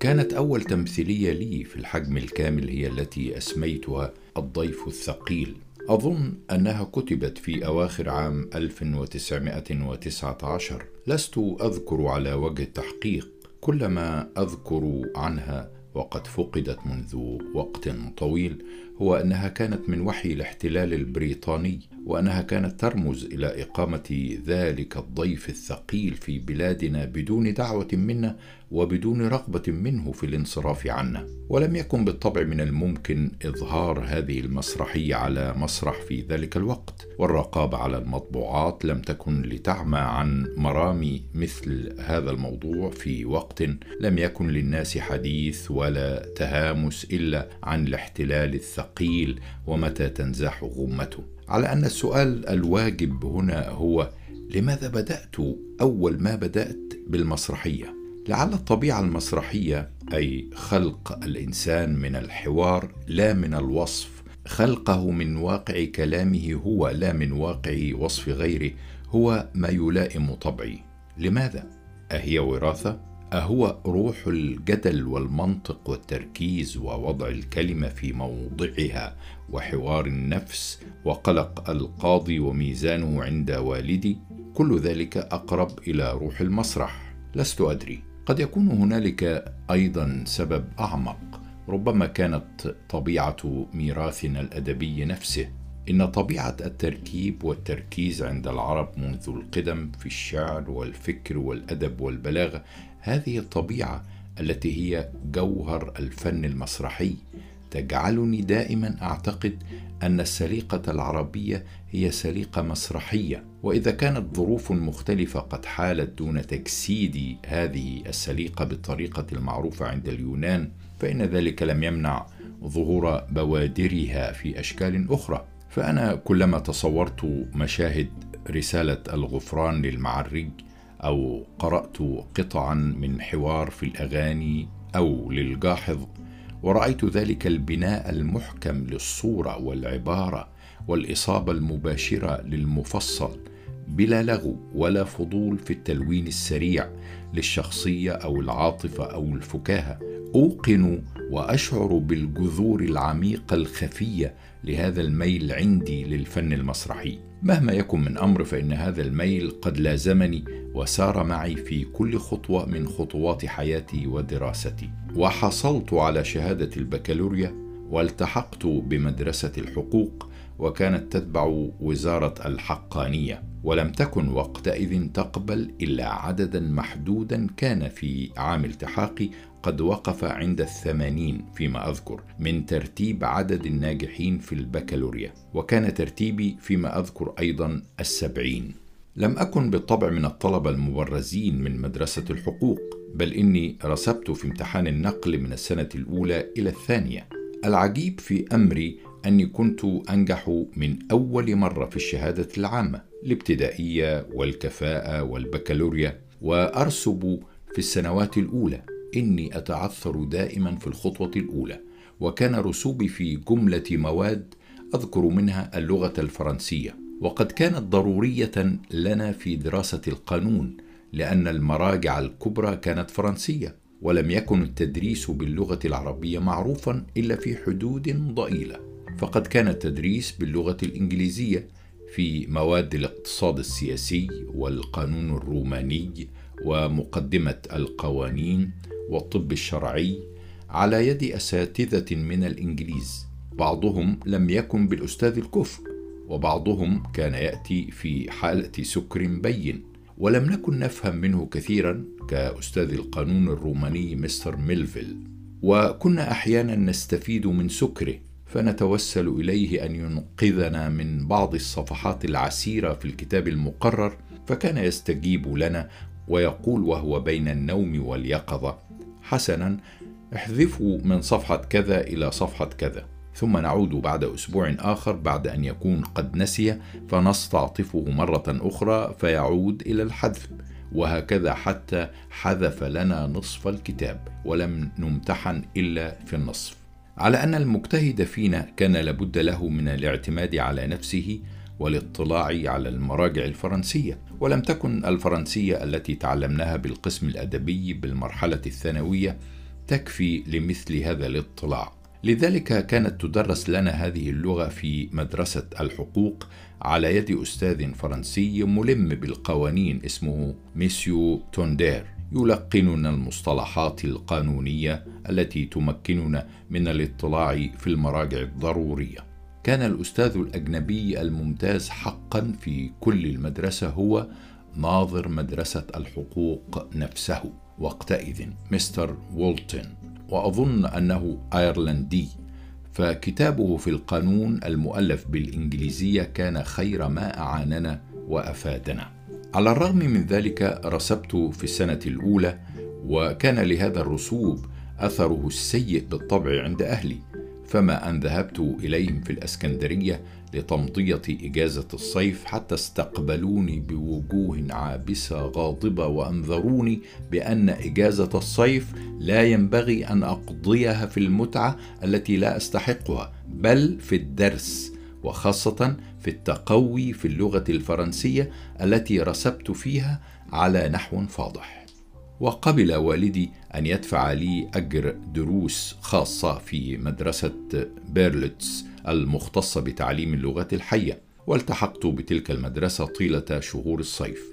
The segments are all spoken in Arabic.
كانت أول تمثيلية لي في الحجم الكامل هي التي أسميتها الضيف الثقيل. أظن أنها كتبت في أواخر عام 1919 لست أذكر على وجه التحقيق كل ما أذكر عنها وقد فقدت منذ وقت طويل. هو أنها كانت من وحي الاحتلال البريطاني وأنها كانت ترمز إلى إقامة ذلك الضيف الثقيل في بلادنا بدون دعوة منا وبدون رغبة منه في الانصراف عنا ولم يكن بالطبع من الممكن إظهار هذه المسرحية على مسرح في ذلك الوقت والرقابة على المطبوعات لم تكن لتعمى عن مرامي مثل هذا الموضوع في وقت لم يكن للناس حديث ولا تهامس إلا عن الاحتلال الثقيل. ومتى تنزاح غمته؟ على أن السؤال الواجب هنا هو لماذا بدأت أول ما بدأت بالمسرحية؟ لعل الطبيعة المسرحية أي خلق الإنسان من الحوار لا من الوصف. خلقه من واقع كلامه هو لا من واقع وصف غيره هو ما يلائم طبعي. لماذا؟ أهي وراثة؟ أهو روح الجدل والمنطق والتركيز ووضع الكلمة في موضعها وحوار النفس وقلق القاضي وميزانه عند والدي كل ذلك أقرب إلى روح المسرح. لست أدري قد يكون هنالك أيضا سبب أعمق. ربما كانت طبيعة ميراثنا الأدبي نفسه. إن طبيعة التركيب والتركيز عند العرب منذ القدم في الشعر والفكر والأدب والبلاغة هذه الطبيعة التي هي جوهر الفن المسرحي تجعلني دائما أعتقد أن السليقة العربية هي سليقة مسرحية. وإذا كانت ظروف مختلفة قد حالت دون تجسيد هذه السليقة بالطريقة المعروفة عند اليونان فإن ذلك لم يمنع ظهور بوادرها في أشكال أخرى. فأنا كلما تصورت مشاهد رسالة الغفران للمعرج أو قرأت قطعا من حوار في الأغاني أو للجاحظ ورأيت ذلك البناء المحكم للصورة والعبارة والإصابة المباشرة للمفصل بلا لغو ولا فضول في التلوين السريع للشخصية أو العاطفة أو الفكاهة. أوقن وأشعر بالجذور العميقة الخفية لهذا الميل عندي للفن المسرحي. مهما يكن من أمر فإن هذا الميل قد لازمني وسار معي في كل خطوة من خطوات حياتي ودراستي. وحصلت على شهادة البكالوريا والتحقت بمدرسة الحقوق وكانت تتبع وزارة الحقانية ولم تكن وقتئذ تقبل إلا عددا محدودا كان في عام التحاقي قد وقف عند الثمانين فيما أذكر من ترتيب عدد الناجحين في البكالوريا وكان ترتيبي فيما أذكر أيضا السبعين. لم أكن بالطبع من الطلبة المبرزين من مدرسة الحقوق بل إني رسبت في امتحان النقل من السنة الأولى إلى الثانية. العجيب في أمري أني كنت أنجح من أول مرة في الشهادة العامة الابتدائية والكفاءة والبكالوريا وأرسب في السنوات الأولى إني أتعثر دائما في الخطوة الأولى وكان رسوبي في جملة مواد أذكر منها اللغة الفرنسية. وقد كانت ضرورية لنا في دراسة القانون لأن المراجع الكبرى كانت فرنسية ولم يكن التدريس باللغة العربية معروفا إلا في حدود ضئيلة. فقد كان التدريس باللغة الإنجليزية في مواد الاقتصاد السياسي والقانون الروماني ومقدمة القوانين والطب الشرعي على يد أساتذة من الإنجليز. بعضهم لم يكن بالأستاذ الكفء وبعضهم كان يأتي في حالة سكر بين. ولم نكن نفهم منه كثيرا كأستاذ القانون الروماني مستر ميلفيل. وكنا أحيانا نستفيد من سكره فنتوسل إليه أن ينقذنا من بعض الصفحات العسيرة في الكتاب المقرر فكان يستجيب لنا ويقول وهو بين النوم واليقظة حسنا احذفوا من صفحة كذا إلى صفحة كذا ثم نعود بعد أسبوع آخر بعد أن يكون قد نسي فنستعطفه مرة أخرى فيعود إلى الحذف وهكذا حتى حذف لنا نصف الكتاب ولم نمتحن إلا في النصف. على أن المجتهد فينا كان لابد له من الاعتماد على نفسه والاطلاع على المراجع الفرنسية ولم تكن الفرنسية التي تعلمناها بالقسم الأدبي بالمرحلة الثانوية تكفي لمثل هذا الاطلاع. لذلك كانت تدرس لنا هذه اللغة في مدرسة الحقوق على يد أستاذ فرنسي ملم بالقوانين اسمه ميسيو توندير. يلقننا المصطلحات القانونية التي تمكننا من الاطلاع في المراجع الضرورية. كان الأستاذ الأجنبي الممتاز حقا في كل المدرسة هو ناظر مدرسة الحقوق نفسه وقتئذ مستر وولتن. وأظن أنه آيرلندي. فكتابه في القانون المؤلف بالإنجليزية كان خير ما أعاننا وأفادنا. على الرغم من ذلك رسبت في السنة الأولى وكان لهذا الرسوب أثره السيء بالطبع عند أهلي فما أن ذهبت إليهم في الأسكندرية لتمضية إجازة الصيف حتى استقبلوني بوجوه عابسه غاضبه وأنذروني بأن إجازة الصيف لا ينبغي أن أقضيها في المتعة التي لا أستحقها بل في الدرس. وخاصة في التقوي في اللغة الفرنسية التي رسبت فيها على نحو فاضح. وقبل والدي أن يدفع لي أجر دروس خاصة في مدرسة بيرلتس المختصة بتعليم اللغات الحية والتحقت بتلك المدرسة طيلة شهور الصيف.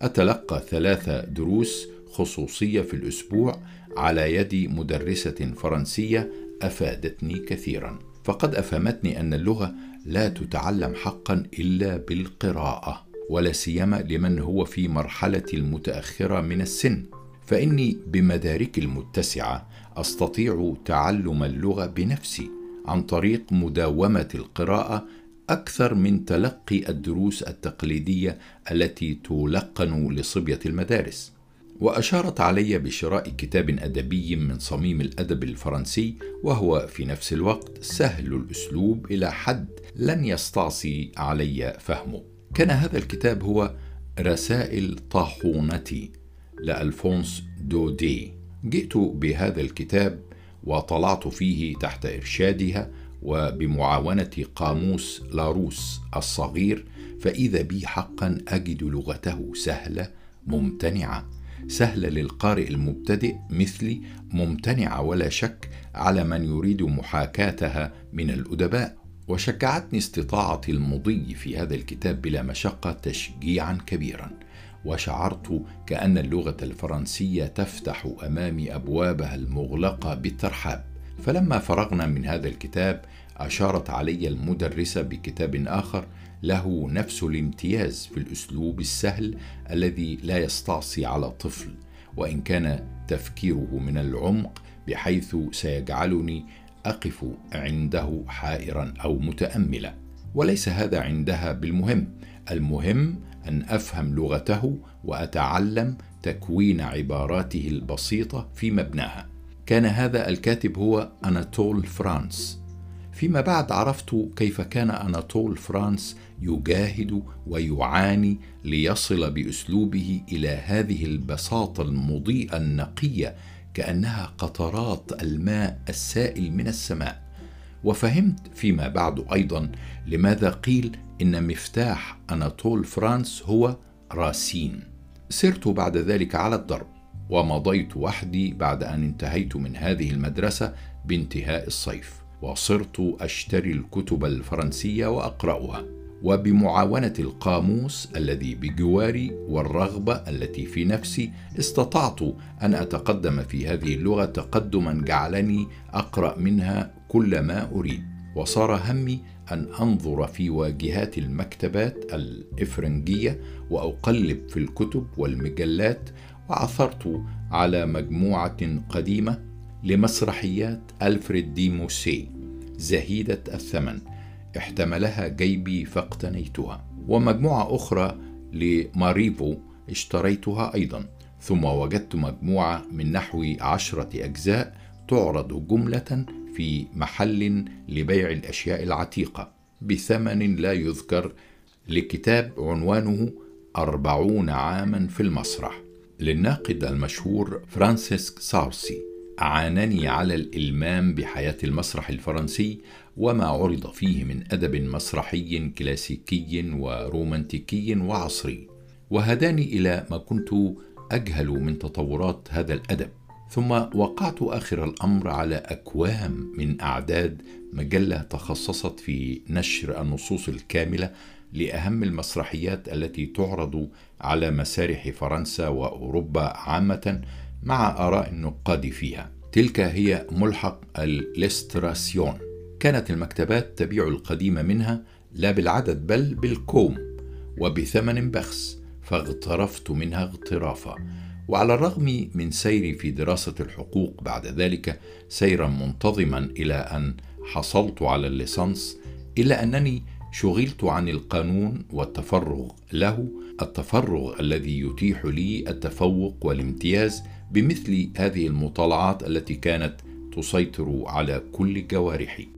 أتلقى ثلاث دروس خصوصية في الأسبوع على يد مدرسة فرنسية أفادتني كثيرا. فقد أفهمتني أن اللغة لا تتعلم حقا إلا بالقراءة ولا سيما لمن هو في مرحلة المتأخرة من السن. فإني بمداركي المتسعة أستطيع تعلم اللغة بنفسي عن طريق مداومة القراءة أكثر من تلقي الدروس التقليدية التي تلقن لصبية المدارس. وأشارت علي بشراء كتاب أدبي من صميم الأدب الفرنسي وهو في نفس الوقت سهل الأسلوب إلى حد لن يستعصي علي فهمه. كان هذا الكتاب هو رسائل طاحونتي لألفونس دودي. جئت بهذا الكتاب وطلعت فيه تحت إرشادها وبمعاونة قاموس لاروس الصغير فإذا بي حقا أجد لغته سهلة ممتنعة. سهلة للقارئ المبتدئ مثلي ممتنعة ولا شك على من يريد محاكاتها من الأدباء. وشجعتني استطاعة المضي في هذا الكتاب بلا مشقة تشجيعا كبيرا. وشعرت كأن اللغة الفرنسية تفتح أمامي أبوابها المغلقة بالترحاب. فلما فرغنا من هذا الكتاب أشارت علي المدرسة بكتاب آخر له نفس الامتياز في الأسلوب السهل الذي لا يستعصي على الطفل وإن كان تفكيره من العمق بحيث سيجعلني أقف عنده حائرا أو متأملا. وليس هذا عندها بالمهم. المهم أن أفهم لغته وأتعلم تكوين عباراته البسيطة في مبناها. كان هذا الكاتب هو أناتول فرانس. فيما بعد عرفت كيف كان أناتول فرانس يجاهد ويعاني ليصل بأسلوبه إلى هذه البساطة المضيئة النقية كأنها قطرات الماء السائل من السماء. وفهمت فيما بعد أيضا لماذا قيل إن مفتاح أناتول فرانس هو راسين. سرت بعد ذلك على الضرب ومضيت وحدي بعد أن انتهيت من هذه المدرسة بانتهاء الصيف وصرت أشتري الكتب الفرنسية وأقرأها. وبمعاونة القاموس الذي بجواري والرغبة التي في نفسي استطعت أن أتقدم في هذه اللغة تقدما جعلني أقرأ منها كل ما أريد. وصار همي أن أنظر في واجهات المكتبات الإفرنجية وأقلب في الكتب والمجلات وعثرت على مجموعة قديمة لمسرحيات ألفريد دي موسي زهيدة الثمن. احتملها جيبي فاقتنيتها. ومجموعة أخرى لماريفو اشتريتها أيضا. ثم وجدت مجموعة من نحو عشرة أجزاء تعرض جملة في محل لبيع الأشياء العتيقة بثمن لا يذكر لكتاب عنوانه أربعون عاما في المسرح. للناقد المشهور فرانسيسك سارسي أعانني على الإلمام بحياة المسرح الفرنسي وما عرض فيه من أدب مسرحي كلاسيكي ورومانتيكي وعصري. وهداني إلى ما كنت أجهل من تطورات هذا الأدب. ثم وقعت آخر الأمر على أكوام من أعداد مجلة تخصصت في نشر النصوص الكاملة لأهم المسرحيات التي تعرض على مسارح فرنسا وأوروبا عامة مع آراء النقاد فيها. تلك هي ملحق الليستراسيون كانت المكتبات تبيع القديم منها لا بالعدد بل بالكوم وبثمن بخس فاغترفت منها اغترافا. وعلى الرغم من سيري في دراسة الحقوق بعد ذلك سيرا منتظما إلى أن حصلت على الليسانس إلا أنني شغلت عن القانون والتفرغ له التفرغ الذي يتيح لي التفوق والامتياز بمثل هذه المطالعات التي كانت تسيطر على كل جوارحي.